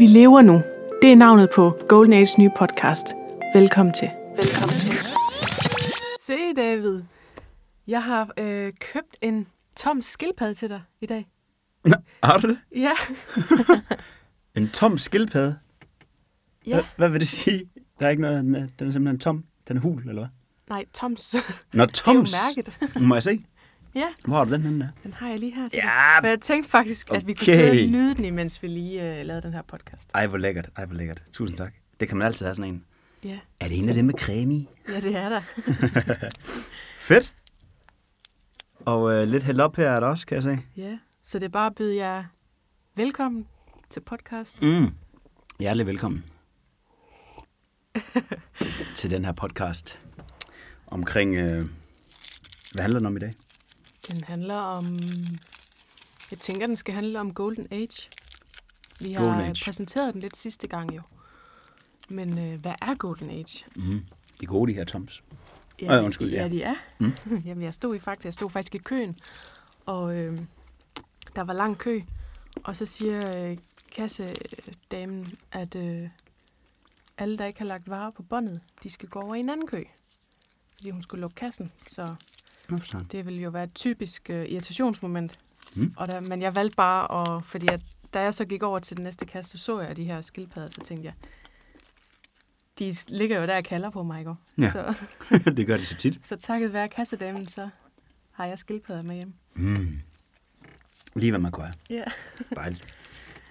Vi lever nu. Det er navnet på Golden Age nye podcast. Velkommen til. Velkommen til. Se, David. Jeg har øh, købt en tom skildpadde til dig i dag. Nå, har du det? Ja. En tom skildpadde? ja. Hvad, hvad vil det sige? Der er ikke noget, den er, den er simpelthen tom. Den er hul, eller hvad? Nej, Toms. Nå, Det er jo toms. mærket. Må jeg se? Ja, Hvor har du den henne den har jeg lige her til. Ja, Men jeg tænkte faktisk, at vi kunne Okay. sidde og nyde den, imens vi lige øh, lavede den her podcast. ej hvor lækkert, ej hvor lækkert. Tusind tak. Det kan man altid have sådan en. Ja, Er det en af dem med creme i? ja det er der. Fedt. Og øh, lidt hældt op her er der også, kan jeg se. Ja, så det er bare at byde jer velkommen til podcast. Mm. Hjertelig velkommen til den her podcast omkring, øh, hvad handler den om i dag? Den handler om... Jeg tænker, den skal handle om Golden Age. Vi har Golden Age. præsenteret den lidt sidste gang jo. Men øh, hvad er Golden Age? Mm. De gode, de her toms. Ja, Øh, undskyld, ja. ja. de er. Mm. Jamen, jeg stod, i faktisk, jeg stod faktisk i køen, og øh, der var lang kø. Og så siger øh, kassedamen, at øh, alle, der ikke har lagt varer på båndet, de skal gå over i en anden kø. Fordi hun skulle lukke kassen, så Nå, det ville jo være et typisk øh, irritationsmoment. Mm. Og der, men jeg valgte bare, at, fordi at, da jeg så gik over til den næste kasse, så jeg de her skildpadder, så tænkte jeg, de ligger jo der og kalder på mig, ikke? også? Ja. Så, det gør de så tit. så takket være kassedamen, så har jeg skildpadder med hjem. Mm. Lige hvad man kunne have. Ja. Dejligt.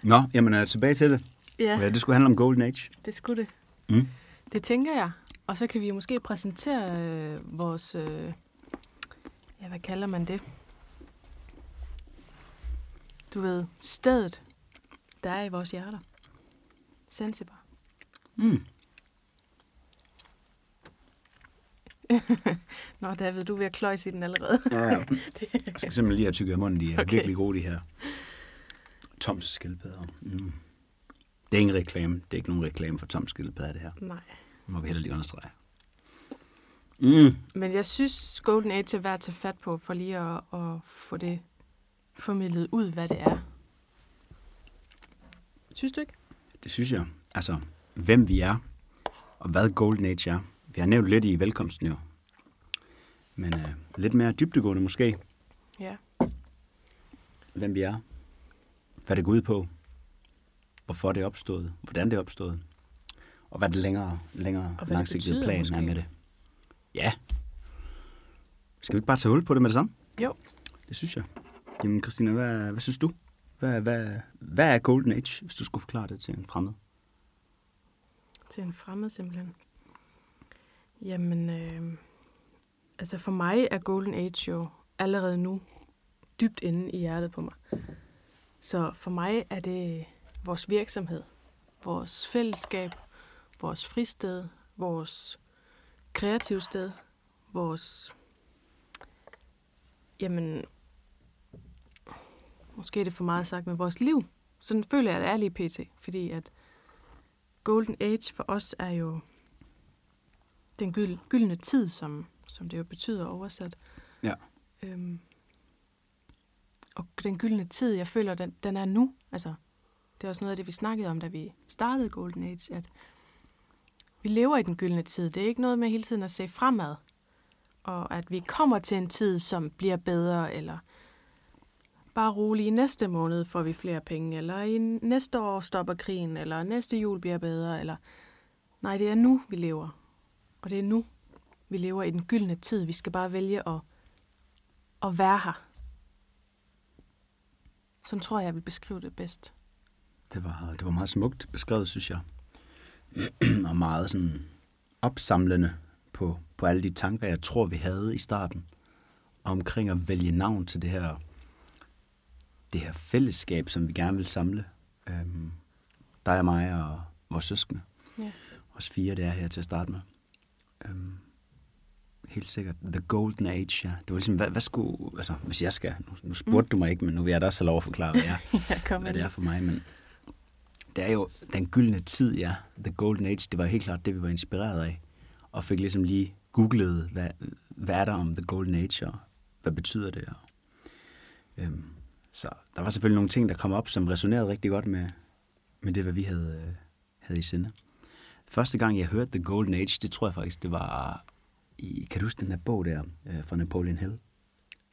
Nå, jamen er tilbage til det. ja, Ja, det skulle handle om Golden Age. det skulle det. Mm. Det tænker jeg. Og så kan vi jo måske præsentere øh, vores, øh, ja, hvad kalder man det? Du ved, stedet, der er i vores hjerter. Zanzibar. Mm. Nå, David, du er ved at kløjse i den allerede. Ja, ja. Jeg skal simpelthen lige have tykket af munden. De er Okay. okay. virkelig gode, de her. Toms skildpadder. Mm. Det er ingen reklame. Det er ikke nogen reklame for Toms skildpadder, det her. Nej. Må vi heller lige understrege. Mm. Men jeg synes, Golden Age er værd at tage fat på, for lige at, at få det formidlet ud, hvad det er. Synes du ikke? Det synes jeg. Altså, hvem vi er, og hvad Golden Age er. Vi har nævnt lidt i velkomsten jo. Men uh, lidt mere dybdegående måske. Ja. hvem vi er, hvad det går ud på, hvorfor det er opstået, hvordan det er opstået, og hvad det længere, længere Og hvad langsigtede plan måske. er med det. Ja. Skal vi ikke bare tage hul på det med det samme? Jo. Det synes jeg. Jamen Christina, hvad, hvad synes du? Hvad, hvad, hvad er Golden Age, hvis du skulle forklare det til en fremmed? Til en fremmed simpelthen. Jamen, øh, altså for mig er Golden Age jo allerede nu dybt inde i hjertet på mig. Så for mig er det vores virksomhed, vores fællesskab, vores fristed, vores kreativsted, vores, jamen, måske er det for meget sagt, men vores liv. Sådan føler jeg, det er lige pt. Fordi at Golden Age for os er jo den gyld- gyldne tid, som, som det jo betyder oversat. Ja. Øhm, og den gyldne tid, jeg føler, den, den er nu. Altså, det er også noget af det, vi snakkede om, da vi startede Golden Age, at vi lever i den gyldne tid. Det er ikke noget med hele tiden at se fremad, og at vi kommer til en tid, som bliver bedre, eller bare rolig i næste måned får vi flere penge, eller i næste år stopper krigen, eller næste jul bliver bedre, eller... Nej, det er nu, vi lever. Og det er nu, vi lever i den gyldne tid. Vi skal bare vælge at, at være her. Sådan tror jeg, jeg vil beskrive det bedst. Det var, det var meget smukt beskrevet, synes jeg. og meget sådan opsamlende på, på alle de tanker, jeg tror, vi havde i starten. Omkring at vælge navn til det her, det her fællesskab, som vi gerne vil samle. Øhm, dig og mig og vores søskende. Ja. Os fire, det er her til at starte med. Øhm, helt sikkert. The Golden Age, ja. Det var ligesom, hvad, hvad skulle... Altså, hvis jeg skal... Nu, nu spurgte mm. du mig ikke, men nu vil jeg da også have lov at forklare, hvad jeg ja, hvad det er for mig, men det er jo den gyldne tid, ja. The Golden Age, det var helt klart det, vi var inspireret af. Og fik ligesom lige googlet, hvad, hvad er der om The Golden Age, og hvad betyder det? Og, øhm, så der var selvfølgelig nogle ting, der kom op, som resonerede rigtig godt med, Men det hvad vi havde, øh, havde i sinde. Første gang, jeg hørte The Golden Age, det tror jeg faktisk, det var i, kan du huske den her bog der øh, fra Napoleon Hill?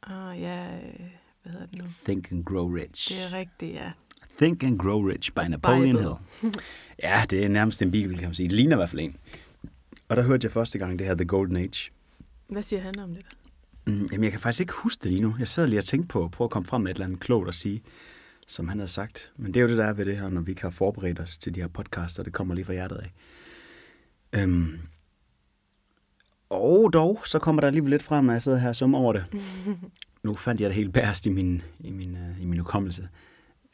Ah, ja, øh, hvad hedder det nu? Think and Grow Rich. Det er rigtigt, ja. Think and Grow Rich by Napoleon Bible. Hill. Ja, det er nærmest en bibel, kan man sige. Det ligner i hvert fald en. Og der hørte jeg første gang det her The Golden Age. Hvad siger han om det? Mm, jamen, jeg kan faktisk ikke huske det lige nu. Jeg sad lige og tænkte på, på at komme frem med et eller andet klogt at sige, som han havde sagt. Men det er jo det, der er ved det her, når vi ikke har forberedt os til de her podcaster. Det kommer lige fra hjertet af. Øhm. Og dog, så kommer der alligevel lidt frem, når jeg sidder her som over det. nu fandt jeg det helt bærst i min, i min, uh, i min hukommelse.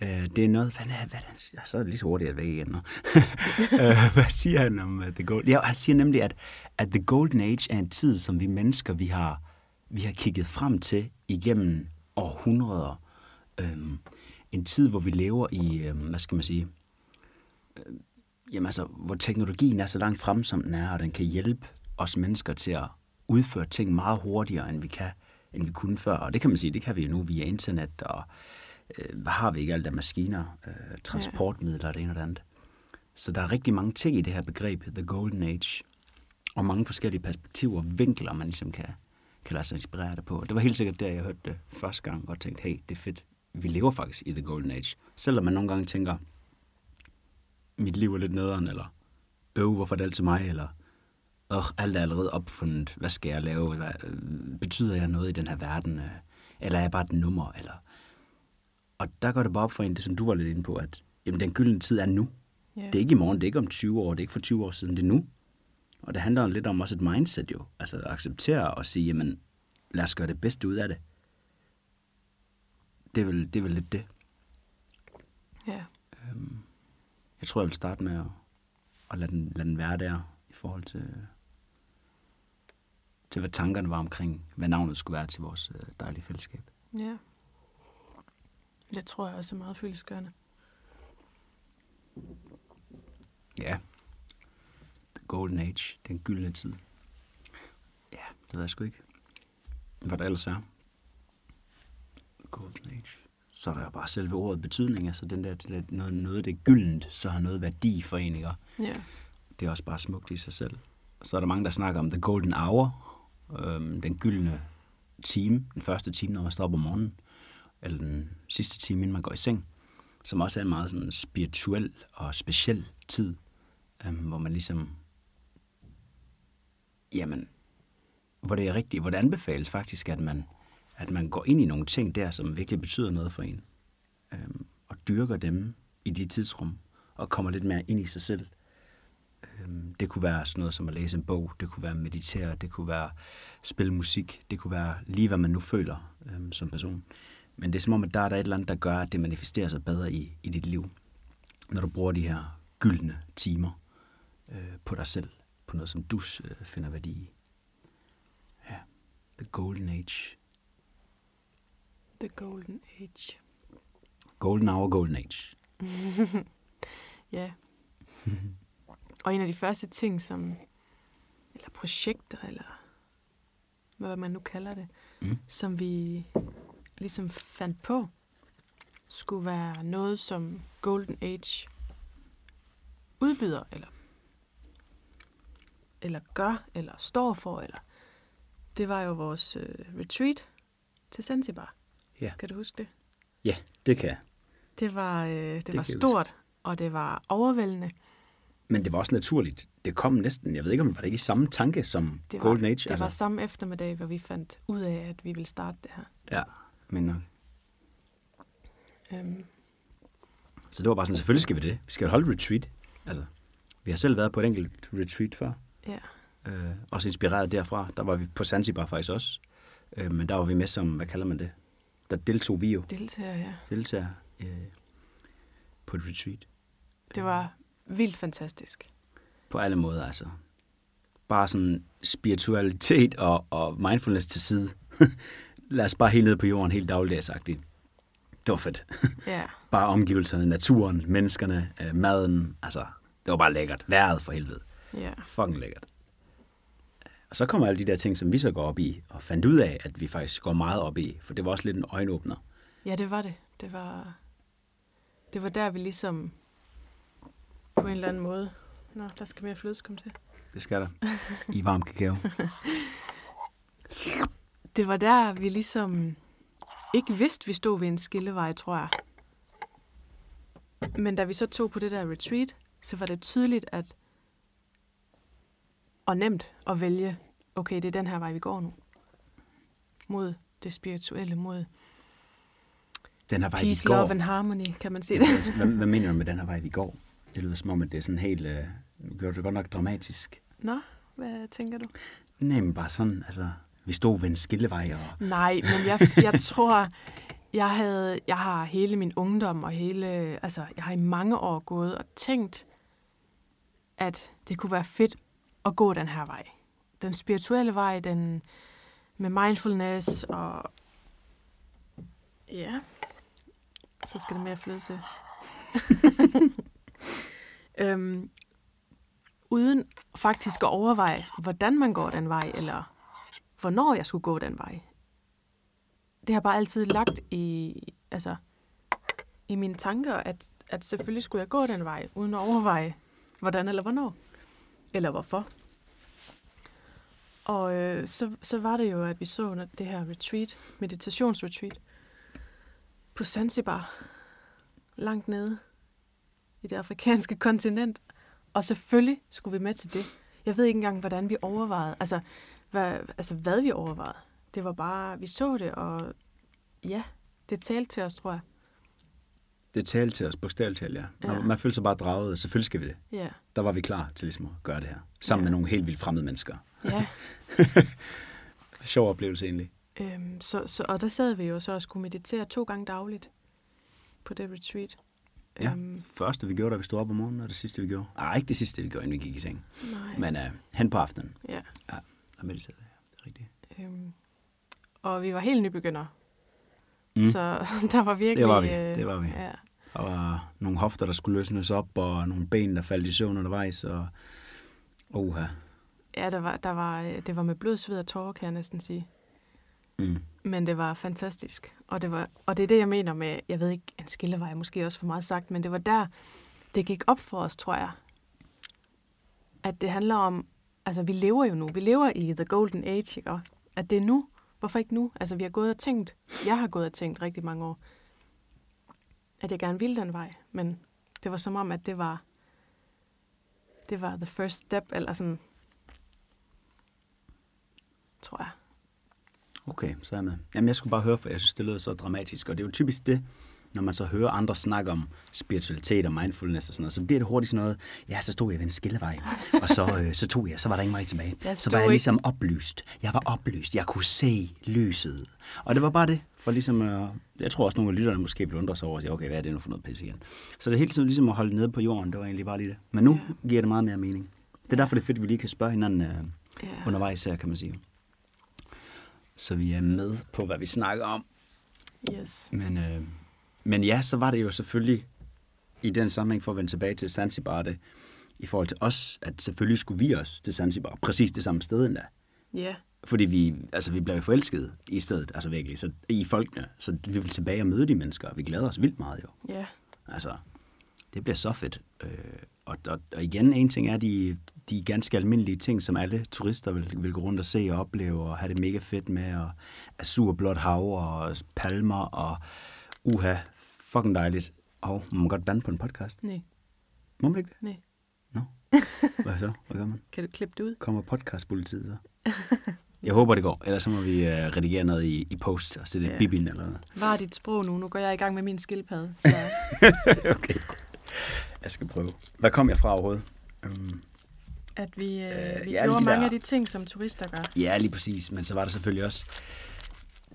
Øh, det er noget, hvad er, hvad er det? Ja, så er det lige så hurtigt at væk igen nu. hvad siger han om uh, The Golden? Ja, han siger nemlig, at, at The Golden Age er en tid, som vi mennesker, vi har, vi har kigget frem til igennem århundreder. Øhm, en tid, hvor vi lever i, øhm, hvad skal man sige, øh, jamen altså, hvor teknologien er så langt frem, som den er, og den kan hjælpe os mennesker til at udføre ting meget hurtigere, end vi kan, end vi kunne før. Og det kan man sige, det kan vi jo nu via internet, og øh, hvad har vi ikke, alt der maskiner, øh, transportmidler og det ene og det andet. Så der er rigtig mange ting i det her begreb, The Golden Age, og mange forskellige perspektiver og vinkler, man ligesom kan, kan lade sig inspirere det på. Det var helt sikkert der, jeg hørte det første gang, og tænkte, hey, det er fedt. Vi lever faktisk i The Golden Age. Selvom man nogle gange tænker, mit liv er lidt nederen, eller øv, hvorfor er det altid mig, eller åh, alt er allerede opfundet, hvad skal jeg lave, eller øh, betyder jeg noget i den her verden, øh, eller er jeg bare et nummer, eller... Og der går det bare op for en, det som du var lidt inde på, at jamen, den gyldne tid er nu. Ja. Det er ikke i morgen, det er ikke om 20 år, det er ikke for 20 år siden, det er nu. Og det handler lidt om også et mindset jo. Altså at acceptere og sige, jamen lad os gøre det bedste ud af det. Det er vel, det er vel lidt det. ja. Jeg tror, jeg vil starte med at, at lade, den, lade den være der i forhold til, til, hvad tankerne var omkring, hvad navnet skulle være til vores øh, dejlige fællesskab. Ja. Det tror jeg også er meget fyldesgørende. Ja. The Golden Age, den gyldne tid. Ja, det ved jeg sgu ikke. Hvad der ellers er. Golden Age. Så er der jo bare selve ordet betydning, altså den der, det der noget, noget det er gyldent, så har noget værdi for en, ikke? Ja. Det er også bare smukt i sig selv. Så er der mange, der snakker om the golden hour, øhm, den gyldne time, den første time, når man står op om morgenen, eller den sidste time, inden man går i seng, som også er en meget sådan spirituel og speciel tid, øhm, hvor man ligesom, jamen, hvor det er rigtigt, hvor det anbefales faktisk, at man, at man går ind i nogle ting der, som virkelig betyder noget for en, øhm, og dyrker dem i de tidsrum, og kommer lidt mere ind i sig selv. Øhm, Det kunne være sådan noget som at læse en bog, det kunne være at meditere, det kunne være spille musik, det kunne være lige, hvad man nu føler øhm, som person. Men det er som om, at der er der et eller andet, der gør, at det manifesterer sig bedre i, i dit liv, når du bruger de her gyldne timer øh, på dig selv, på noget, som du øh, finder værdi i. Ja, the golden age. The Golden Age. Golden hour, golden age. Ja. og en af de første ting, som, eller projekter, eller hvad man nu kalder det, Mm. som vi ligesom fandt på, skulle være noget, som Golden Age udbyder, eller, eller gør, eller står for, eller det var jo vores øh, retreat til Zanzibar. Ja. Kan du huske det? Ja, det kan jeg. Det var, øh, det, det var stort, og det var overvældende. Men det var også naturligt. Det kom næsten, jeg ved ikke, om det var det ikke i samme tanke som Det var, Golden Age. altså. Det var samme eftermiddag, hvor vi fandt ud af, at vi ville starte det her. Ja, men nok. Øhm, Så det var bare sådan, selvfølgelig skal vi det. Vi skal holde et retreat. Altså, vi har selv været på et enkelt retreat før. ja, Øh, også inspireret derfra. Der var vi på Zanzibar faktisk også. Øh, men der var vi med som, hvad kalder man det? Der deltog vi jo, deltager, ja. deltager øh, på et retreat. Det var vildt fantastisk. På alle måder, altså. Bare sådan spiritualitet og, og mindfulness til side. Lad os bare helt ned på jorden, helt dagligdagsagtigt. Det var fedt. Ja, bare omgivelserne, naturen, menneskerne, øh, maden. Altså, det var bare lækkert. Vejret for helvede. ja, Fucking lækkert. Og så kommer alle de der ting, som vi så går op i, og fandt ud af, at vi faktisk går meget op i, for det var også lidt en øjenåbner. ja, det var det. Det var, det var der, vi ligesom på en eller anden måde. Nå, der skal mere flødeskum til. Det skal der. I varm kakao. Det var der, vi ligesom ikke vidste, vi stod ved en skillevej, tror jeg. Men da vi så tog på det der retreat, så var det tydeligt at og nemt at vælge, okay, det er den her vej, vi går nu. Mod det spirituelle, mod Den her vej, peace, vi går. love and harmony, kan man sige det. hvad, hvad mener du med den her vej, vi går? Det lyder som om, at det er sådan helt... Øh, nu gjorde det godt nok dramatisk. Nå, hvad tænker du? Nej, men bare sådan, altså... Vi stod ved en skillevej, og Nej, men jeg, jeg tror, jeg havde, jeg har hele min ungdom og hele, altså jeg har i mange år gået og tænkt, at det kunne være fedt at gå den her vej. Den spirituelle vej, den med mindfulness og ja, så skal det mere flyde til. øhm, uden faktisk at overveje, hvordan man går den vej, eller hvornår jeg skulle gå den vej. Det har bare altid lagt i, altså, i mine tanker, at, at selvfølgelig skulle jeg gå den vej, uden at overveje, hvordan eller hvornår. Eller hvorfor. Og øh, så, så var det jo, at vi så under det her retreat, meditationsretreat, på Zanzibar, langt nede i det afrikanske kontinent. Og selvfølgelig skulle vi med til det. Jeg ved ikke engang, hvordan vi overvejede, altså hvad, altså hvad vi overvejede. Det var bare, vi så det, og ja, det talte til os, tror jeg. det talte til os bogstaveligt talt, ja. Man, Ja. man følte sig bare draget, og selvfølgelig skal vi det. Ja, Der var vi klar til ligesom at gøre det her. Sammen Ja. med nogle helt vildt fremmede mennesker. ja. Sjov oplevelse egentlig. øhm, så, så, og der sad vi jo så og skulle meditere to gange dagligt på det retreat. Ja. Øhm, Første vi gjorde, da vi stod op om morgenen, og det sidste vi gjorde. Nej, ikke det sidste vi gjorde, inden vi gik i seng. nej. Men uh, hen på aftenen. Ja. Og mediterede, ja. Det er rigtigt. Øhm, og vi var helt nybegyndere. Mm. Så der var virkelig... Det var vi, øh, det var vi. Ja, Der var nogle hofter, der skulle løsnes op, og nogle ben, der faldt i søvn undervejs, og... Oha. ja der var, der var, øh, det var med blod, sved og tårer, kan jeg næsten sige. Mm. Men det var fantastisk. Og det, var, og det er det, jeg mener med, jeg ved ikke, en skillevej måske også for meget sagt, men det var der, det gik op for os, tror jeg. At det handler om, altså vi lever jo nu, vi lever i the golden age, ikke? Og At det er nu. Hvorfor ikke nu? Altså vi har gået og tænkt, jeg har gået og tænkt rigtig mange år, at jeg gerne ville den vej. Men det var som om, at det var, det var the first step, eller sådan, tror jeg. Okay, så er jeg med. Jamen, jeg skulle bare høre, for jeg synes, det lyder så dramatisk. Og det er jo typisk det, når man så hører andre snakke om spiritualitet og mindfulness og sådan noget, så bliver det hurtigt sådan noget, ja, så stod jeg ved en skillevej, og så, øh, så tog jeg, så var der ingen vej tilbage. Så var jeg ligesom oplyst. Jeg var oplyst. Jeg kunne se lyset. Og det var bare det, for ligesom, øh, jeg tror også, nogle af lytterne måske vil undre sig over og sige, okay, hvad er det nu for noget pils igen? Så det hele tiden ligesom at holde nede på jorden, det var egentlig bare lige det. Men nu giver det meget mere mening. Det er derfor, det er fedt, at vi lige kan spørge hinanden øh, Ja. undervejs her, kan man sige. Så vi er med på, hvad vi snakker om. Yes. Men, øh, men ja, så var det jo selvfølgelig i den sammenhæng for at vende tilbage til Zanzibar, det, i forhold til os, at selvfølgelig skulle vi også til Zanzibar, præcis det samme sted endda. Ja. Fordi vi, altså, vi blev forelskede i stedet, altså virkelig, så, i folkene. Så vi vil tilbage og møde de mennesker, og vi glæder os vildt meget jo. Ja. Altså, det bliver så fedt. Øh, og, og, og igen, en ting er de, de ganske almindelige ting, som alle turister vil, vil gå rundt og se og opleve, og have det mega fedt med, og azurblåt hav, og palmer, og uha, fucking dejligt. Og må man godt bande på en podcast? Nej. Må man ikke det? Nej. Nå. Hvad så? Hvad gør man? Kan du klippe det ud? Kommer podcastpolitiet så? Jeg håber, det går. Ellers så må vi uh, redigere noget i, i post og sætte Ja. bibin eller noget. Var dit sprog nu? Nu går jeg i gang med min skildpadde. Så okay. Jeg skal prøve. Hvad kom jeg fra overhovedet? Um, at vi, øh, Øh, vi ja, gjorde de mange der- af de ting, som turister gør. Ja, lige præcis. Men så var der selvfølgelig også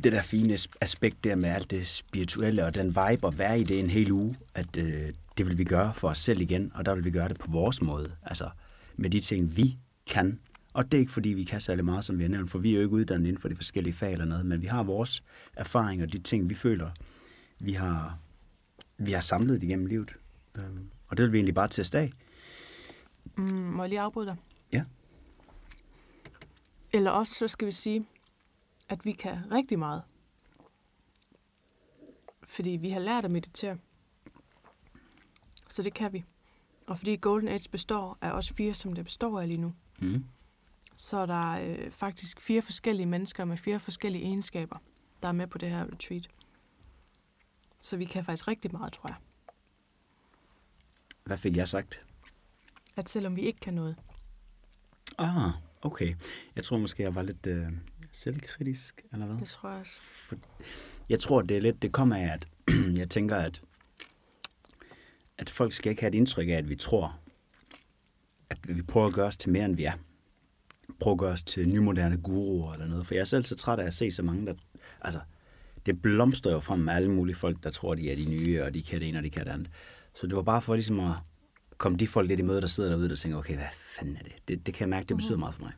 det der fine as- aspekt der med alt det spirituelle og den vibe at være i det en hel uge, at øh, det vil vi gøre for os selv igen, og der vil vi gøre det på vores måde. Altså med de ting, vi kan. Og det er ikke fordi, vi kan særlig meget, som vi har nævnt, for vi er jo ikke uddannet inden for de forskellige fag eller noget, men vi har vores erfaringer, de ting, vi føler, vi har, vi har samlet igennem livet. Øhm, Og det vil vi egentlig bare teste af. Mm, må jeg lige afbryde dig? Ja. Eller også så skal vi sige, at vi kan rigtig meget. Fordi vi har lært at meditere. Så det kan vi. Og fordi Golden Age består af os fire, som det består af lige nu, Mm. så er der øh, faktisk fire forskellige mennesker med fire forskellige egenskaber, der er med på det her retreat. Så vi kan faktisk rigtig meget, tror jeg. Hvad fik jeg sagt? At selvom vi ikke kan noget, Ah, okay. Jeg tror måske, jeg var lidt øh, selvkritisk, eller hvad? det tror jeg også. Jeg tror, det er lidt, det kommer af, at jeg tænker, at, at folk skal ikke have et indtryk af, at vi tror, at vi prøver at gøre os til mere, end vi er. Prøver at gøre os til nymoderne guruer eller noget. For jeg er selv så træt af at se så mange, der... Altså, det blomstrer jo frem med alle mulige folk, der tror, de er de nye, og de kan det ene, og de kan det andet. Så det var bare for ligesom at komme de folk lidt i møde, der sidder derude, der tænker, okay, hvad fanden er det? Det, det kan jeg mærke, det betyder meget for mig.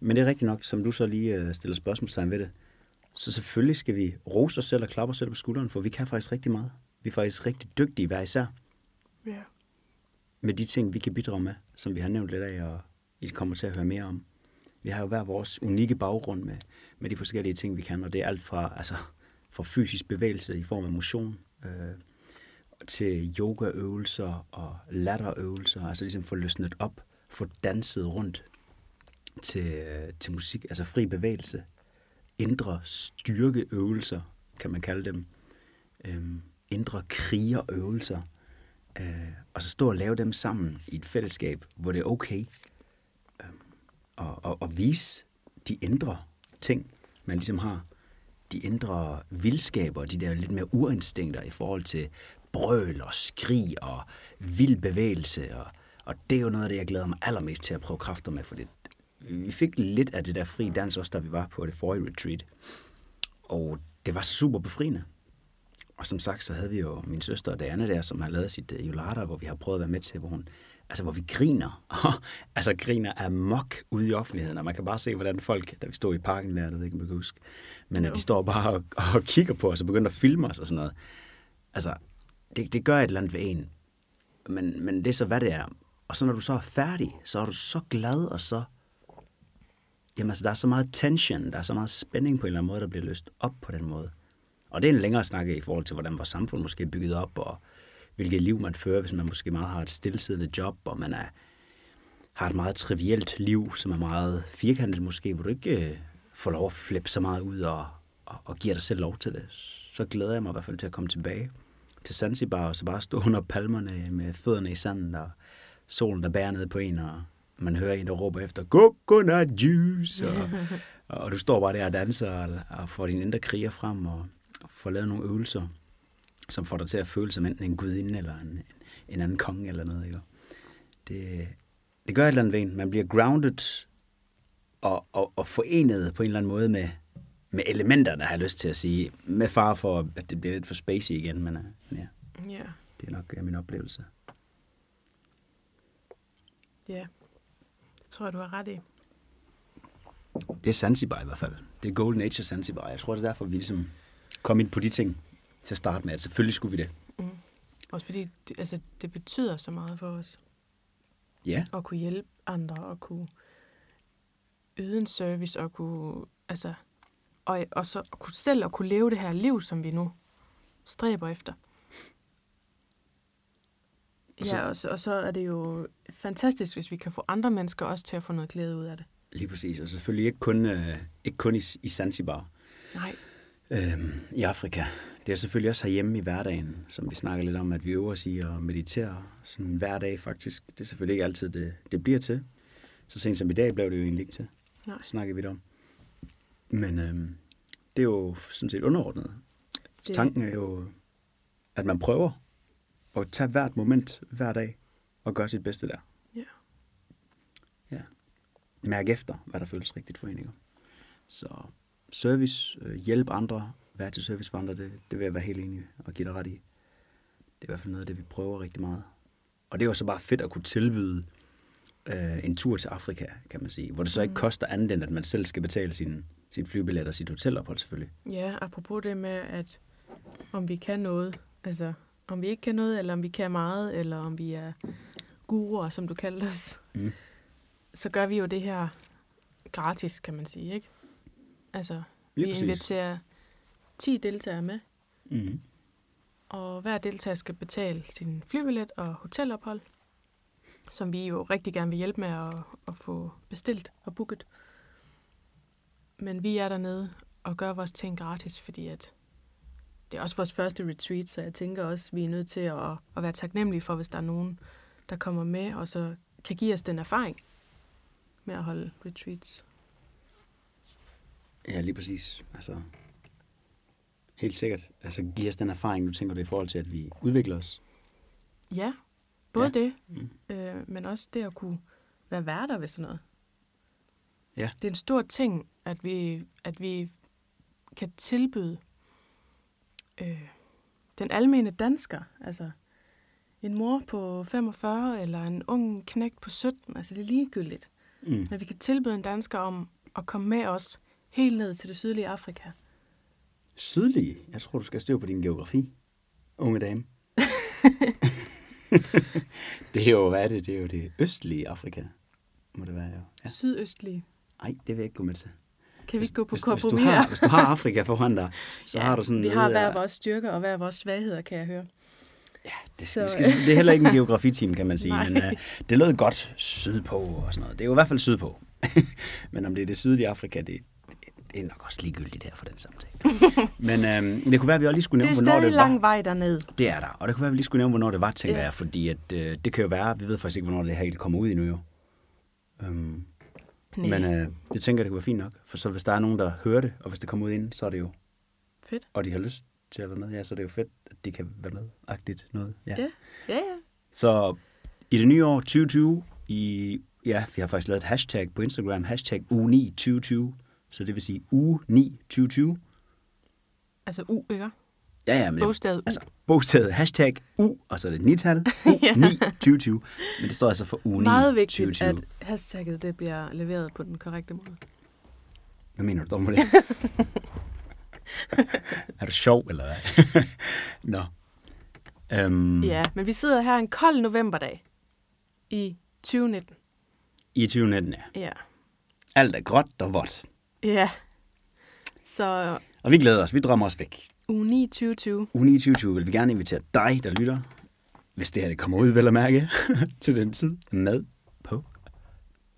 Men det er rigtigt nok, som du så lige øh, stiller spørgsmålstegn ved det. Så selvfølgelig skal vi rose os selv og klappe os selv på skulderen, for vi kan faktisk rigtig meget. Vi er faktisk rigtig dygtige hver især Ja. med de ting, vi kan bidrage med, som vi har nævnt lidt af, og I kommer til at høre mere om. Vi har jo hver vores unikke baggrund med, med de forskellige ting, vi kan, og det er alt fra, altså, fra fysisk bevægelse i form af motion, øh, til yogaøvelser og latterøvelser, altså ligesom få løsnet op, få danset rundt til, øh, til musik, altså fri bevægelse, indre styrkeøvelser, kan man kalde dem, øhm, indre krigerøvelser, øh, og så stå og lave dem sammen i et fællesskab, hvor det er okay, øh, og, og, og vise de indre ting, man ligesom har, de indre vildskaber, de der lidt mere urinstinkter i forhold til brøl og skrig og vild bevægelse, og, og det er jo noget af det, jeg glæder mig allermest til at prøve kræfter med, for det, vi fik lidt af det der fri dans også, da vi var på det forrige retreat, og det var super befriende. Og som sagt, så havde vi jo min søster Diana der, som har lavet sit uh, hvor vi har prøvet at være med til, hvor hun, altså hvor vi griner, altså griner af mok ude i offentligheden, og man kan bare se, hvordan folk, da vi stod i parken der, det ved jeg ikke, om du kan huske, men Jo. jo. de står bare og, og kigger på os og begynder at filme os og sådan noget. Altså, det, det gør et eller andet ved en, men, men det er så, hvad det er. Og så når du så er færdig, så er du så glad og så Jamen altså, der er så meget tension, der er så meget spænding på en eller anden måde, der bliver løst op på den måde. Og det er en længere snak i forhold til, hvordan vores samfund måske er bygget op, og hvilket liv man fører, hvis man måske meget har et stillesiddende job, og man er, har et meget trivielt liv, som er meget firkantet måske, hvor du ikke øh, får lov at flippe så meget ud og, og, og giver dig selv lov til det. Så glæder jeg mig i hvert fald til at komme tilbage til Zanzibar, og så bare stå under palmerne med fødderne i sanden, og solen, der bærer ned på en, og man hører en, der råber efter, coconut juice, og, og du står bare der og danser, og, og får din indre kriger frem, og, og får lavet nogle øvelser, som får dig til at føle som enten en gudinde, eller en, en anden konge, eller noget, ikke? Det, det gør et eller andet ved en. Man bliver grounded, og, og, og forenet på en eller anden måde med, med elementerne, har jeg lyst til at sige, med far for, at det bliver lidt for spacey igen, men øh, ja, Ja, det er nok øh, min oplevelse. ja. Det tror jeg, du har ret i. Det er Zanzibar i hvert fald. Det er Golden Age af Zanzibar. Jeg tror, det er derfor, vi ligesom kom ind på de ting til at starte med, at selvfølgelig skulle vi det. Også fordi det, altså, det betyder så meget for os Ja, at kunne hjælpe andre og kunne yde en service og kunne, altså, og, og så og kunne selv at kunne leve det her liv, som vi nu stræber efter. Og så- Ja, og så, og så er det jo fantastisk, hvis vi kan få andre mennesker også til at få noget glæde ud af det. lige præcis. Og selvfølgelig ikke kun, øh, ikke kun i, i Zanzibar. Nej, Øhm, I Afrika. Det er selvfølgelig også herhjemme i hverdagen, som vi snakker lidt om, at vi øver os i at meditere sådan hver dag faktisk. Det er selvfølgelig ikke altid, det, det bliver til. Så sent som i dag blev det jo egentlig ikke til. Nej. Snakker vi det om. Men øhm, det er jo sådan set underordnet. Det- Tanken er jo, at man prøver at tage hvert moment hver dag og gøre sit bedste der. Ja. Ja. Mærk efter, hvad der føles rigtigt for en. Ikke? Så service, øh, hjælp andre, være til service for andre, det, det vil jeg være helt enig og give dig ret i. Det er i hvert fald noget af det, vi prøver rigtig meget. Og det er jo så bare fedt at kunne tilbyde øh, en tur til Afrika, kan man sige. Hvor det så ikke Mm. koster andet, end at man selv skal betale sin, sin flybillet og sit hotelophold selvfølgelig. Ja, apropos det med, at om vi kan noget, altså om vi ikke kan noget, eller om vi kan meget, eller om vi er guruer, som du kaldte os, Mm. så gør vi jo det her gratis, kan man sige, ikke? Altså, Lige vi præcis. inviterer 10 deltagere med, Mm-hmm. og hver deltager skal betale sin flybillet og hotelophold. som vi jo rigtig gerne vil hjælpe med at, at få bestilt og booket. Men vi er dernede og gør vores ting gratis, fordi at det er også vores første retreat, så jeg tænker også, at vi er nødt til at, at være taknemmelige for, hvis der er nogen, der kommer med, og så kan give os den erfaring med at holde retreats. Ja, lige præcis. Altså, helt sikkert. Altså, give os den erfaring, du tænker det i forhold til, at vi udvikler os. Ja, både Ja. det, Mm. øh, men også det at kunne være værter ved sådan noget. Ja. Det er en stor ting, at vi, at vi kan tilbyde øh, den almene dansker, altså en mor på 45 eller en ung knægt på 17, altså det er ligegyldigt. Mm. Men vi kan tilbyde en dansker om at komme med os helt ned til det sydlige Afrika. Sydlige? Jeg tror, du skal styre på din geografi, unge dame. det er jo, hvad er det? Det er jo det østlige Afrika, må det være, jo. Ja. Sydøstlige. Ej, det vil jeg ikke gå med til. Kan vi ikke gå på hvis, hvis, du kompromis har, her? hvis du har Afrika foran dig, så har du sådan vi noget har hver vores styrker og hver vores svagheder, kan jeg høre. Det, Så- skal, skal, det er heller ikke en geografiteam, kan man sige, Nej. men uh, det lød godt sydpå og sådan noget. Det er jo i hvert fald sydpå. men om det er det sydlige Afrika, det, det, det er nok også ligegyldigt her for den samtale. men um, det kunne være, at vi også lige skulle Det nævne, er hvornår stadig det var. lang vej derned. Det er der, og det kunne være, at vi lige skulle nævne, hvornår det var, tænker Ja. jeg, fordi at, uh, det kan jo være, vi ved faktisk ikke, hvornår det her helt kommer ud endnu jo. Nej. men uh, jeg tænker, det kunne være fint nok, for så hvis der er nogen, der hører det, og hvis det kommer ud inden, så er det jo, Fedt. og de har lyst til at være med, ja, så er det jo fedt, at de kan være med, agtigt noget. Ja. Ja, ja. Så i det nye år 2020, i, ja, vi har faktisk lavet et hashtag på Instagram, hashtag uge 9 2020, så det vil sige uge 9 2020. Altså U, ikke? Ja, ja, men det, Bogstavet U. altså bogstavet hashtag u, og så er det et nital, u Ja. 9 2020. Men det står altså for uge 9 Meget vigtigt, 2020. at hashtagget det bliver leveret på den korrekte måde. Hvad mener du dog med det? er du sjov, eller hvad? Nå. Øhm, Ja, men vi sidder her en kold novemberdag i 2019. I 2019, ja. Ja. Alt er gråt og vådt. Ja. Så Og vi glæder os, vi drømmer os væk. Uge 9 2020. Uge 9 2020 vil vi gerne invitere dig, der lytter, hvis det her det kommer ud, vel at mærke, til den tid, med på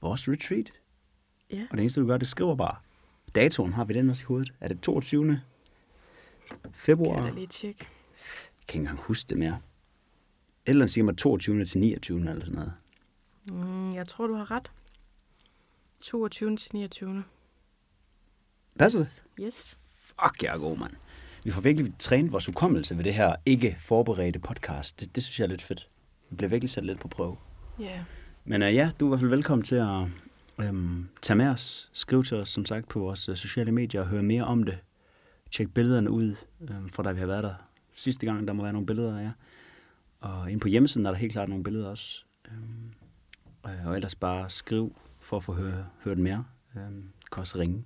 vores retreat. Ja. Og det eneste, du gør, det skriver bare. Datoen har vi den også i hovedet. Er det 22. februar? Kan jeg Jeg lige tjekke. kan ikke engang huske det mere. Eller siger mig 22. til 29. eller sådan noget. Mm, jeg tror, du har ret. 22. til 29. Passer det? Yes. Fuck, jeg er god, mand. Vi får virkelig trænet vores hukommelse ved det her ikke forberedte podcast. Det, det synes jeg er lidt fedt. Vi bliver virkelig sat lidt på prøve. Yeah. Men uh, ja, du er i hvert fald velkommen til at øhm, tage med os, skrive til os, som sagt, på vores uh, sociale medier og høre mere om det. Tjek billederne ud, øhm, for da vi har været der sidste gang, der må være nogle billeder af jer. Og inde på hjemmesiden er der helt klart nogle billeder også. Øhm, og, og ellers bare skriv for at få høre, hørt mere. Øhm, kan også ringe.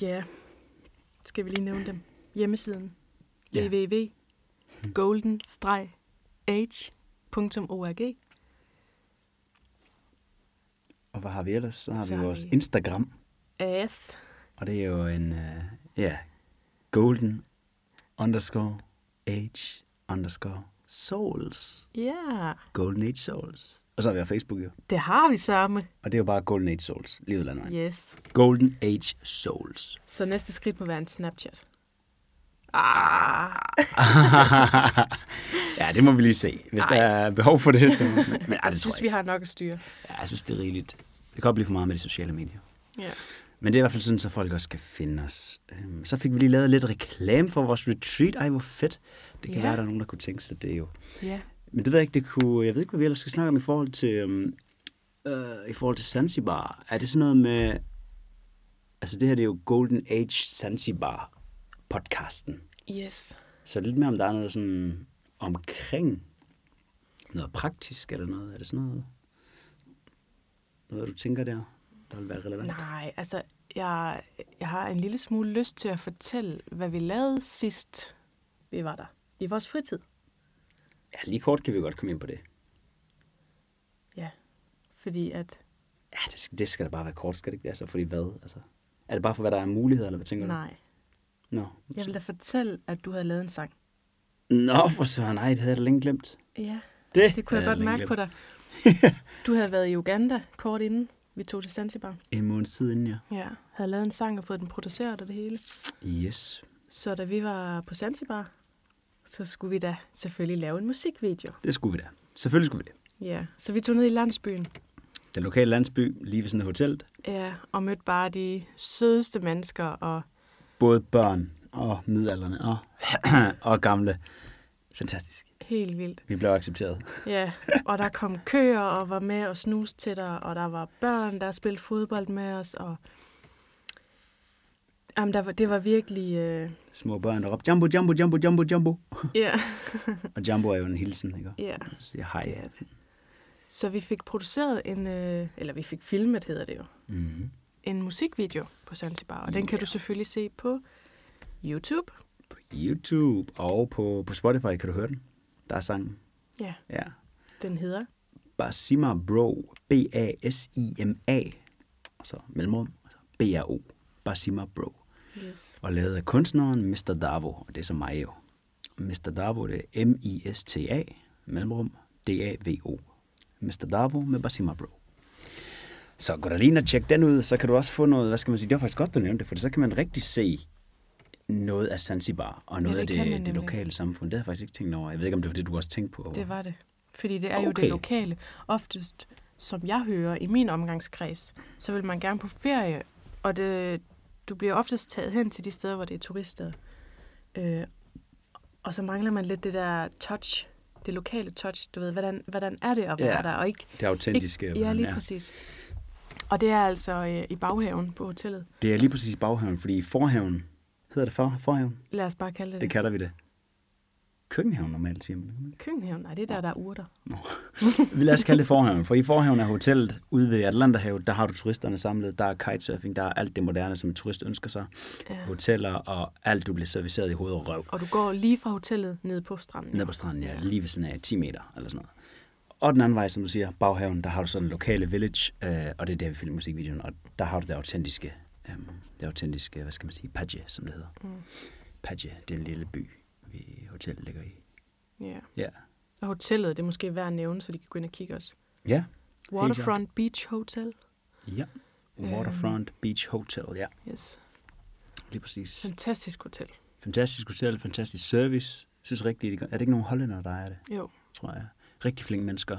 Ja. Yeah. Skal vi lige nævne dem? Hjemmesiden. Ja. www.golden-age.org Og hvad har vi ellers? Så har Så vi vores vi- Instagram. Yes. Og det er jo en, uh, ja, golden underscore age underscore souls. Ja. Yeah. Golden Age Souls. Og så har vi Facebook jo. Det har vi sørme. Og det er jo bare Golden Age Souls. Livet eller. Yes. Golden Age Souls. Så næste skridt må være en Snapchat. Ah. ja, det må vi lige se. Hvis Ej. der er behov for det, så... Men, Jeg det tror synes, jeg vi har nok at styre. Ja, jeg synes, det er rigeligt. Det kan godt blive for meget med de sociale medier. Ja. Men det er i hvert fald sådan, så folk også skal finde os. Øhm, Så fik vi lige lavet lidt reklame for vores retreat. Ej, hvor fedt. Det kan Ja. være, der er nogen, der kunne tænke sig det jo. Ja. Men det ved jeg ikke, det kunne, jeg ved ikke, hvad vi ellers skal snakke om i forhold til, um, øh, i forhold til Zanzibar. Er det sådan noget med, altså det her det er jo Golden Age Zanzibar podcasten. Yes. Så lidt mere om der er noget sådan omkring noget praktisk eller noget. Er det sådan noget, noget du tænker der, der vil være relevant? Nej, altså, jeg, jeg har en lille smule lyst til at fortælle, hvad vi lavede sidst, vi var der. I vores fritid. Ja, lige kort kan vi godt komme ind på det. Ja. Fordi at, Ja, det skal, det skal da bare være kort, skal det ikke? Altså, fordi hvad? Altså, er det bare for, hvad der er muligheder, eller hvad tænker nej. du? Nå. Jeg vil da fortælle, at du havde lavet en sang. Nå, for så nej, det havde jeg da længe glemt. Ja, Det, det kunne jeg havde godt mærke glemt. på dig. du havde været i Uganda kort inden vi tog til Zanzibar. En måned siden, ja. Ja, havde lavet en sang og fået den produceret og det hele. Yes. Så da vi var på Zanzibar, så skulle vi da selvfølgelig lave en musikvideo. Det skulle vi da. Selvfølgelig skulle vi det. Ja, så vi tog ned i landsbyen. Den lokale landsby, lige ved sådan et hotel. Ja, og mødte bare de sødeste mennesker og Både børn og midalderne og, og gamle. Fantastisk. helt vildt. Vi blev accepteret. Ja, og der kom køer og var med og snus til dig, og der var børn, der spillede fodbold med os, og Jamen, der var, det var virkelig... Øh... Små børn, der råbte, Jumbo, Jumbo, Jumbo, Jumbo, Jumbo. Ja. Og Jumbo er jo en hilsen, ikke? ja. Så jeg hej. Ja. Så vi fik produceret en... Øh... Eller vi fik filmet, hedder det jo. Mm-hmm. En musikvideo på Zanzibar, og den kan du selvfølgelig se på YouTube. På YouTube og på, på Spotify kan du høre den. Der er sangen. Ja, Ja. den hedder... Basima Bro. B-A-S-I-M-A. Og så mellemrum. og så B-R-O. Basima Bro. Yes. Og lavet af kunstneren Mr. Davo. Og det er så mig jo. Mr. Davo, det er M-I-S-T-A. Mellemrum. D-A-V-O. Mr. Davo med Basima Bro. Så gå da lige ind og tjek den ud, så kan du også få noget, hvad skal man sige, det var faktisk godt, du nævnte det, for så kan man rigtig se noget af Zanzibar og noget det af det, det lokale samfund. Det har jeg faktisk ikke tænkt over. Jeg ved ikke, om det var det, du også tænkte på. Det var det. Fordi det er jo Okay. det lokale. Oftest, som jeg hører i min omgangskreds, så vil man gerne på ferie, og det, du bliver oftest taget hen til de steder, hvor det er turister. Øh, og så mangler man lidt det der touch, det lokale touch. Du ved, hvordan, hvordan er det at være Ja. der? Og ikke, Det autentiske. ikke, ja, lige er. præcis. Og det er altså øh, i baghaven på hotellet. Det er lige præcis baghaven, fordi i forhaven, hedder det for, forhaven? Lad os bare kalde det Det det. kalder vi det. Køkkenhaven normalt, siger man. Køkkenhaven, nej, det er der, der er urter. Vi lad os kalde det forhaven, for i forhaven af hotellet ude ved Atlanterhavet, der har du turisterne samlet. Der er kitesurfing, der er alt det moderne, som en turist ønsker sig. Ja. Hoteller og alt, du bliver serviceret i hoved og røv. Og du går lige fra hotellet ned på stranden. Nede på stranden, ja, lige ved sådan af 10 meter eller sådan noget. Og den anden vej, som du siger, baghaven, der har du sådan en lokale village, øh, og det er der, vi filmer musikvideoen, og der har du det autentiske, øh, det autentiske, hvad skal man sige, Padje, som det hedder. Mm. Padje, det er en lille by, vi hotellet ligger i. Ja. Ja. Og hotellet, det er måske værd at nævne, så de kan gå ind og kigge os. Ja, Waterfront Beach Hotel. ja. Waterfront Beach Hotel, ja, Yes. lige præcis. Fantastisk hotel. Fantastisk hotel, fantastisk service. Jeg synes rigtigt, er det ikke nogen hollænder, der er det, Jo. tror jeg. Rigtig flinke mennesker.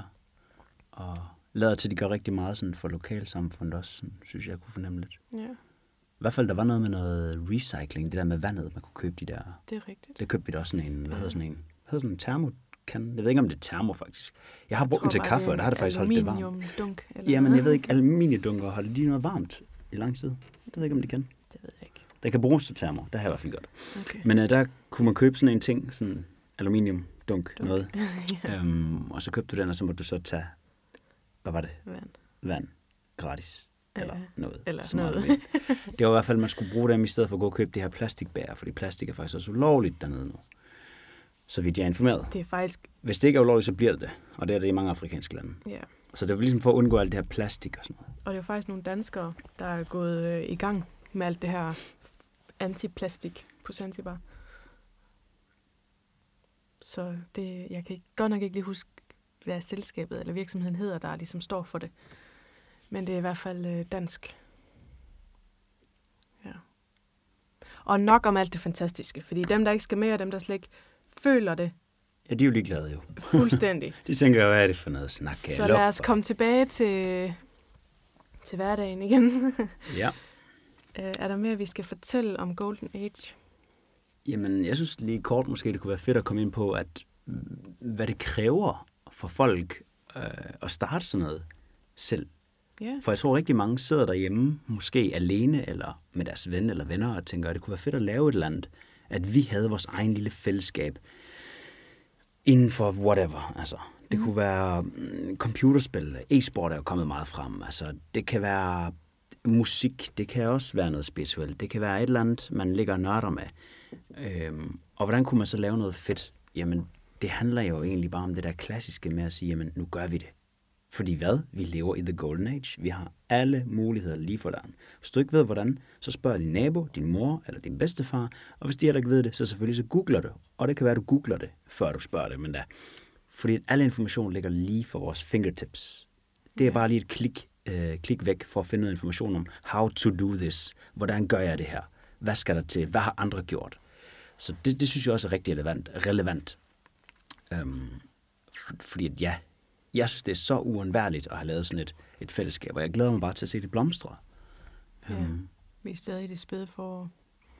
Og lader til, at de gør rigtig meget sådan for lokalsamfundet også, sådan, synes jeg, jeg kunne fornemme lidt. Ja, I hvert fald, der var noget med noget recycling, det der med vandet, man kunne købe de der. det er rigtigt. Det købte vi da også sådan en, hvad hedder sådan en, hvad hedder sådan en termokan? Jeg ved ikke, om det er termo, faktisk. Jeg har brugt den til kaffe, og der har det faktisk holdt det varmt. Aluminiumdunk, eller Ja, men noget. jeg ved ikke, aluminiumdunker holder de noget varmt i lang tid? Det ved jeg ikke, om de kan. Det ved jeg ikke. Der kan bruges til termo, det har jeg i hvert fald gjort. Okay. Men uh, der kunne man købe sådan en ting, sådan aluminiumdunk, Dunk. noget. ja, Um, og så købte du den, og så må du så tage, hvad var det, vand. vand gratis. Eller Ja, noget. eller så noget. Det var i hvert fald, at man skulle bruge dem i stedet for at gå og købe de her plastikbær, fordi plastik er faktisk også ulovligt dernede nu. Så vidt jeg er informeret. Det er faktisk, Hvis det ikke er ulovligt, så bliver det det. Og det er det i mange afrikanske lande. ja. Så det var ligesom for at undgå alt det her plastik og sådan noget. Og det er faktisk nogle danskere, der er gået øh, i gang med alt det her antiplastik på Zanzibar. Så det, jeg kan ikke, godt nok ikke lige huske, hvad selskabet eller virksomheden hedder, der ligesom står for det. Men det er i hvert fald øh, dansk. Ja. Og nok om alt det fantastiske, fordi dem, der ikke skal med, og dem, der slet ikke føler det Ja, de er jo ligeglade jo. fuldstændig. De tænker jo, hvad er det for noget snak? Så lad os for? komme tilbage til, til hverdagen igen. Ja. Øh, er der mere, vi skal fortælle om Golden Age? Jamen, jeg synes lige kort måske, det kunne være fedt at komme ind på, at mm, hvad det kræver for folk øh, at starte sådan noget selv. Ja, For jeg tror rigtig mange sidder derhjemme, måske alene eller med deres ven eller venner, og tænker, at det kunne være fedt at lave et eller andet. At vi havde vores egen lille fællesskab inden for whatever. Altså, det mm. kunne være mm, computerspil, e-sport er jo kommet meget frem. Altså, det kan være musik, det kan også være noget spirituelt. Det kan være et eller andet, man ligger og nørder med. Øhm, og hvordan kunne man så lave noget fedt? Jamen, det handler jo egentlig bare om det der klassiske med at sige, jamen, nu gør vi det. Fordi hvad? Vi lever i the golden age. Vi har alle muligheder lige for dig. Hvis du ikke ved, hvordan, så spørg din nabo, din mor eller din bedstefar. Og hvis de heller ikke ved det, så selvfølgelig så googler du. Og det kan være, at du googler det, før du spørger det. Men da, Fordi al information ligger lige for vores fingertips. Det er bare lige et klik, øh, klik væk for at finde noget information om, how to do this. Hvordan gør jeg det her? Hvad skal der til? Hvad har andre gjort? Så det, det synes jeg også er rigtig relevant. relevant. Øhm, for, fordi at ja, jeg synes, det er så uundværligt at have lavet sådan et, et fællesskab, og jeg glæder mig bare til at se det blomstre. Ja. Øhm, Vi er stadig i det spæde for...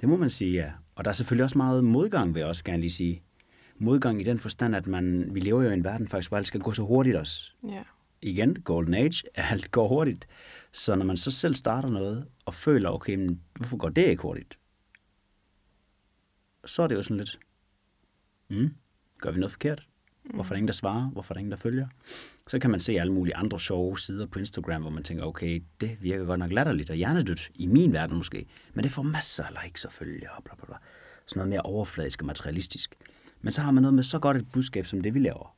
det må man sige, ja. Og der er selvfølgelig også meget modgang, vil jeg også gerne lige sige. Modgang i den forstand, at man, vi lever jo i en verden faktisk, hvor alt skal gå så hurtigt også. Ja. Igen, golden age, alt går hurtigt. Så når man så selv starter noget, og føler, okay, men hvorfor går det ikke hurtigt? Så er det jo sådan lidt, mm, gør vi noget forkert? Hvorfor er der ingen, der svarer? Hvorfor er der ingen, der følger? Så kan man se alle mulige andre sjove sider på Instagram, hvor man tænker, okay, det virker godt nok latterligt og hjernedødt, i min verden måske, men det får masser af likes og følgere og bla bla bla. Sådan noget mere overfladisk og materialistisk. Men så har man noget med så godt et budskab, som det vi laver.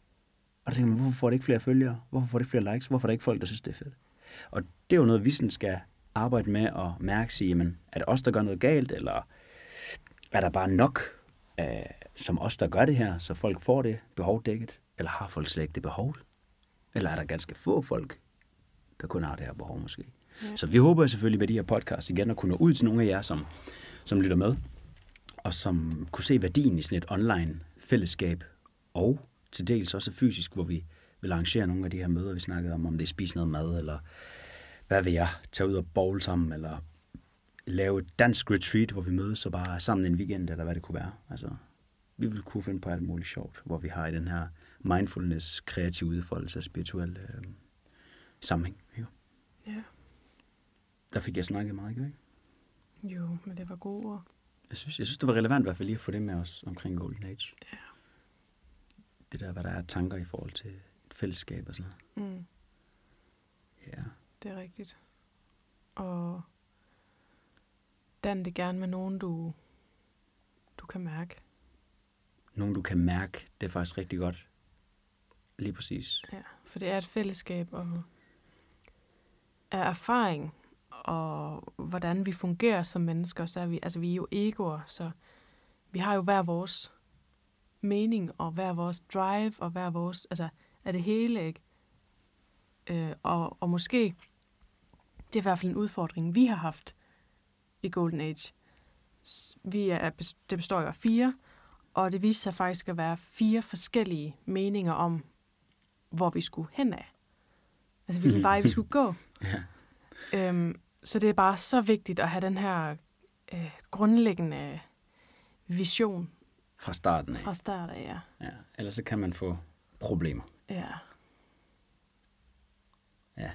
Og der tænker man, hvorfor får det ikke flere følgere? Hvorfor får det ikke flere likes? Hvorfor er der ikke folk, der synes, det er fedt? Og det er jo noget, vi sådan skal arbejde med at mærke sig, jamen, er det os, der gør noget galt, eller er der bare nok øh, som os, der gør det her, så folk får det behov dækket? Eller har folk slet ikke det behov? Eller er der ganske få folk, der kun har det her behov måske? Ja. Så vi håber selvfølgelig med de her podcasts igen at kunne nå ud til nogle af jer, som, som lytter med, og som kunne se værdien i sådan et online fællesskab, og til dels også fysisk, hvor vi vil arrangere nogle af de her møder, vi snakkede om, om det er spise noget mad, eller hvad vil jeg, tage ud og bowl sammen, eller lave et dansk retreat, hvor vi mødes og bare er sammen en weekend, eller hvad det kunne være. Altså, vi vil kunne finde på alt muligt sjovt, hvor vi har i den her mindfulness, kreativ udfoldelse og spirituel øh, sammenhæng. Ikke? Ja. Der fik jeg snakket meget, ikke? Jo, men det var gode ord. Jeg synes, jeg synes, det var relevant i hvert fald lige at få det med os omkring Golden Age. Ja. Det der, hvad der er tanker i forhold til et fællesskab og sådan noget. Mm, Ja. det er rigtigt. Og dan det gerne med nogen, du, du kan mærke. Nogen, du kan mærke, det er faktisk rigtig godt. Lige præcis. Ja, for det er et fællesskab og af erfaring og hvordan vi fungerer som mennesker, så er vi, altså vi er jo egoer, så vi har jo hver vores mening og hver vores drive og hver vores, altså er det hele, ikke? Øh, og, og måske, det er i hvert fald en udfordring, vi har haft i Golden Age. Vi er, det består jo af fire, og det viser sig faktisk at være fire forskellige meninger om, hvor vi skulle hen af. Altså, hvilken vej vi skulle gå. Ja. Øhm, så det er bare så vigtigt at have den her øh, grundlæggende vision Fra starten af. fra start af. Ja. Ja. Ellers så kan man få problemer. ja. Ja.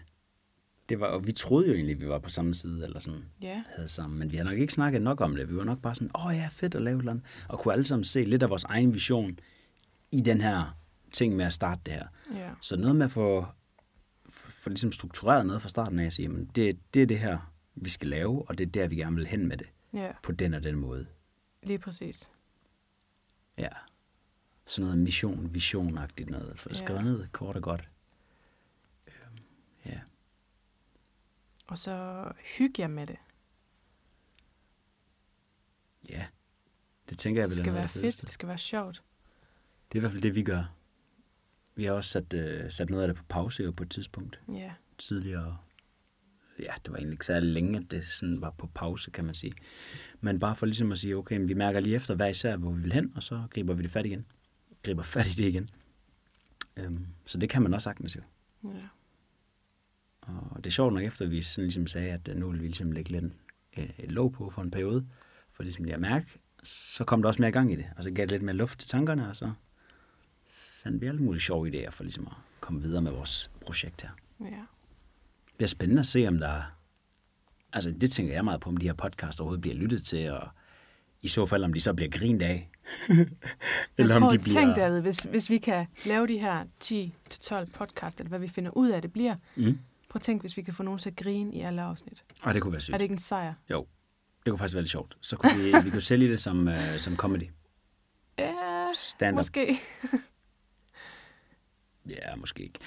Det var, og vi troede jo egentlig, at vi var på samme side, eller sådan Ja. havde sammen, men vi har nok ikke snakket nok om det. Vi var nok bare sådan, åh oh, ja, fedt at lave et eller andet, og kunne alle sammen se lidt af vores egen vision i den her ting med at starte det her. ja. Så noget med at få, få, få ligesom struktureret noget fra starten af, at sige, jamen, det, det er det her, vi skal lave, og det er der, vi gerne vil hen med det, Ja, på den og den måde. lige præcis. Ja. Sådan noget mission, visionagtigt noget. For Ja. skrevet ned kort og godt. Øhm, ja. Og så hygge jer med det. Ja. Det tænker jeg Det vel er skal være det fedt, fedeste. det skal være sjovt. Det er i hvert fald det, vi gør. Vi har også sat, øh, sat noget af det på pause jo på et tidspunkt Ja, tidligere. Ja, det var egentlig ikke særlig længe, at det sådan var på pause, kan man sige. Men bare for ligesom at sige, okay, men vi mærker lige efter hver især, hvor vi vil hen, og så griber vi det fat igen. Griber fat i det igen. Øhm, så det kan man også sagtens jo. ja. Og det er sjovt nok efter, at vi sådan ligesom sagde, at øh, nu vil vi ligesom lægge lidt øh, et låg på for en periode, for ligesom lige at mærke, så kom der også mere gang i det, og så gav det lidt mere luft til tankerne, og så fandt vi alle mulige sjove idéer for ligesom at komme videre med vores projekt her. ja. Det er spændende at se, om der er, altså det tænker jeg meget på, om de her podcasts overhovedet bliver lyttet til, og i så fald, om de så bliver grint af. Eller om de at tænke, David, hvis, hvis vi kan lave de her 10-12 podcast, eller hvad vi finder ud af, det bliver. Mm. Prøv at tænke, hvis vi kan få nogen til at grine i alle afsnit. Og det kunne være sygt. Er det ikke en sejr? Jo, det kunne faktisk være lidt sjovt. Så kunne vi, vi kunne sælge det som, øh, som comedy. Ja, Stand-up. måske. Ja, måske ikke.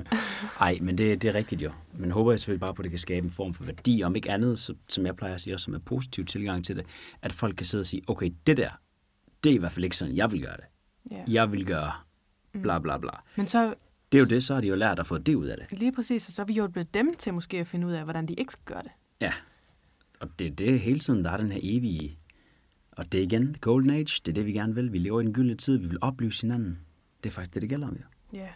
Ej, men det, det er rigtigt jo. Men håber jeg selvfølgelig bare på, at det kan skabe en form for værdi, om ikke andet, så, som jeg plejer at sige, også som er positiv tilgang til det, at folk kan sidde og sige, okay, det der, det er i hvert fald ikke sådan, jeg vil gøre det. Ja. Jeg vil gøre bla bla bla. Men så Det er jo det, så har de jo lært at få det ud af det. lige præcis, og så har vi hjulpet dem til måske at finde ud af, hvordan de ikke skal gøre det. Ja, og det er det hele tiden, der er den her evige... Og det er igen, Golden Age, det er det, vi gerne vil. Vi lever i den gyldne tid, vi vil oplyse hinanden. Det er faktisk det, det gælder om, jo. Ja,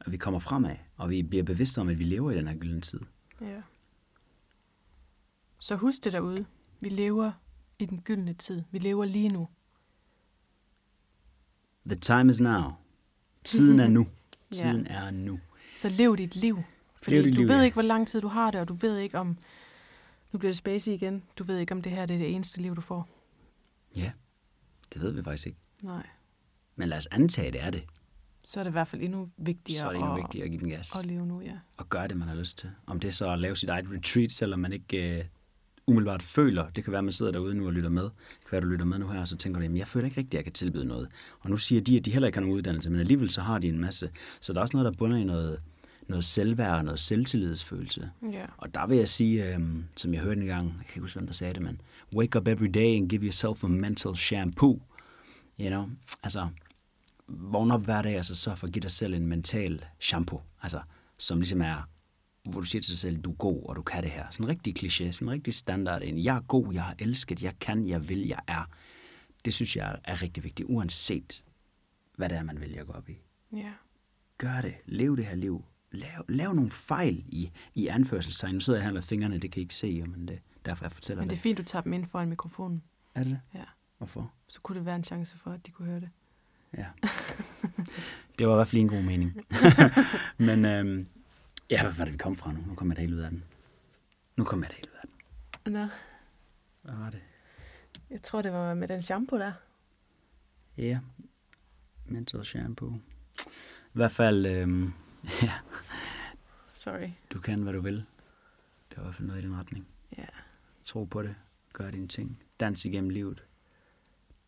At vi kommer fremad, og vi bliver bevidste om, at vi lever i den her gyldne tid. ja. Så husk det derude. Vi lever i den gyldne tid. Vi lever lige nu. The time is now. Tiden er nu. Ja. Tiden er nu. Så lev dit liv. Fordi Lev dit du liv, ved ja. ikke, hvor lang tid du har det, og du ved ikke om... Nu bliver det spacey igen. Du ved ikke, om det her det er det eneste liv, du får. Ja, det ved vi faktisk ikke. Nej. Men lad os antage, det er det. Så er det i hvert fald endnu vigtigere, Så er det endnu at, vigtigere at give den gas. at leve nu, ja. Og gøre det, man har lyst til. Om det er så at lave sit eget retreat, selvom man ikke øh, umiddelbart føler. Det kan være, at man sidder derude nu og lytter med. Det kan være, du lytter med nu her, og så tænker du, jamen jeg føler ikke rigtigt, at jeg kan tilbyde noget. Og nu siger de, at de heller ikke har nogen uddannelse, men alligevel så har de en masse. Så der er også noget, der bunder i noget, noget selvværd og noget selvtillidsfølelse. Ja. Og der vil jeg sige, øhm, som jeg hørte en gang, jeg kan ikke huske, hvem der sagde det, men wake up every day and give yourself a mental shampoo. You know, altså, vågn op hver dag, og så sørg for at give dig selv en mental shampoo. Altså, som ligesom er, hvor du siger til dig selv, du er god, og du kan det her. Sådan en rigtig kliché, sådan en rigtig standard. En, jeg er god, jeg har elsket, jeg kan, jeg vil, jeg er. Det synes jeg er rigtig vigtigt, uanset hvad det er, man vælger at gå op i Ja. gør det. Lev det her liv. Lav, lav nogle fejl i, i anførselstegn. Nu sidder jeg her med fingrene, det kan I ikke se, men det er derfor, jeg fortæller Men det er det. fint, du tager dem ind foran mikrofonen. Er det det? Ja. Hvorfor? Så kunne det være en chance for, at de kunne høre det. Ja. det var i hvert fald en god mening. men øhm, ja, hvad var det, vi kom fra nu? Nu kommer jeg da helt ud af den. Nu kommer jeg da helt ud af den. Nå, Hvad var det? jeg tror, det var med den shampoo der. Ja, mental shampoo. I hvert fald, øhm, ja, Sorry. du kan, hvad du vil. Det var i hvert fald noget i den retning. Ja. Tro på det. Gør dine ting. Dans igennem livet.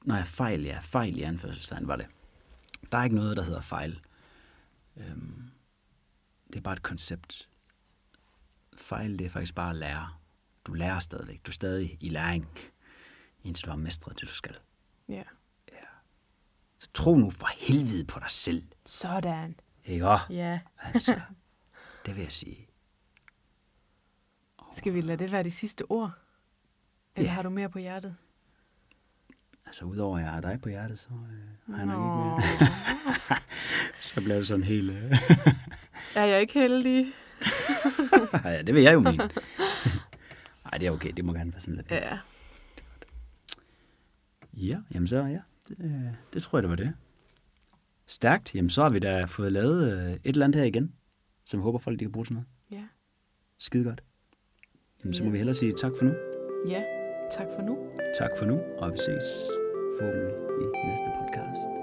Når jeg fejl, ja. Fejl i anførselstegn var det. Der er ikke noget, der hedder fejl. Øhm, det er bare et koncept. Fejl, det er faktisk bare at lære. Du lærer stadigvæk. Du er stadig i læring, indtil du har mestret det, du skal. Ja. Så tro nu for helvede på dig selv. Sådan. Ikke også? Ja. Altså, det vil jeg sige. Skal vi lade det være de sidste ord? Eller Ja. har du mere på hjertet? Altså, udover at jeg har dig på hjertet, så øh, har jeg nok ikke mere. så bliver det sådan helt... Øh, Er jeg ikke heldig? ja, det vil jeg jo mene. Nej, det er okay. Det må gerne være sådan lidt. Ja. Ja, jamen så ja. Det, øh, det tror jeg, det var det. Stærkt. Jamen så har vi da fået lavet øh, et eller andet her igen, som jeg håber folk de kan bruge til noget. Ja. Skide godt. Jamen så må vi Yes. hellere sige tak for nu. Ja. Tak for nu. Tak for nu, og vi ses forhåbentlig i næste podcast.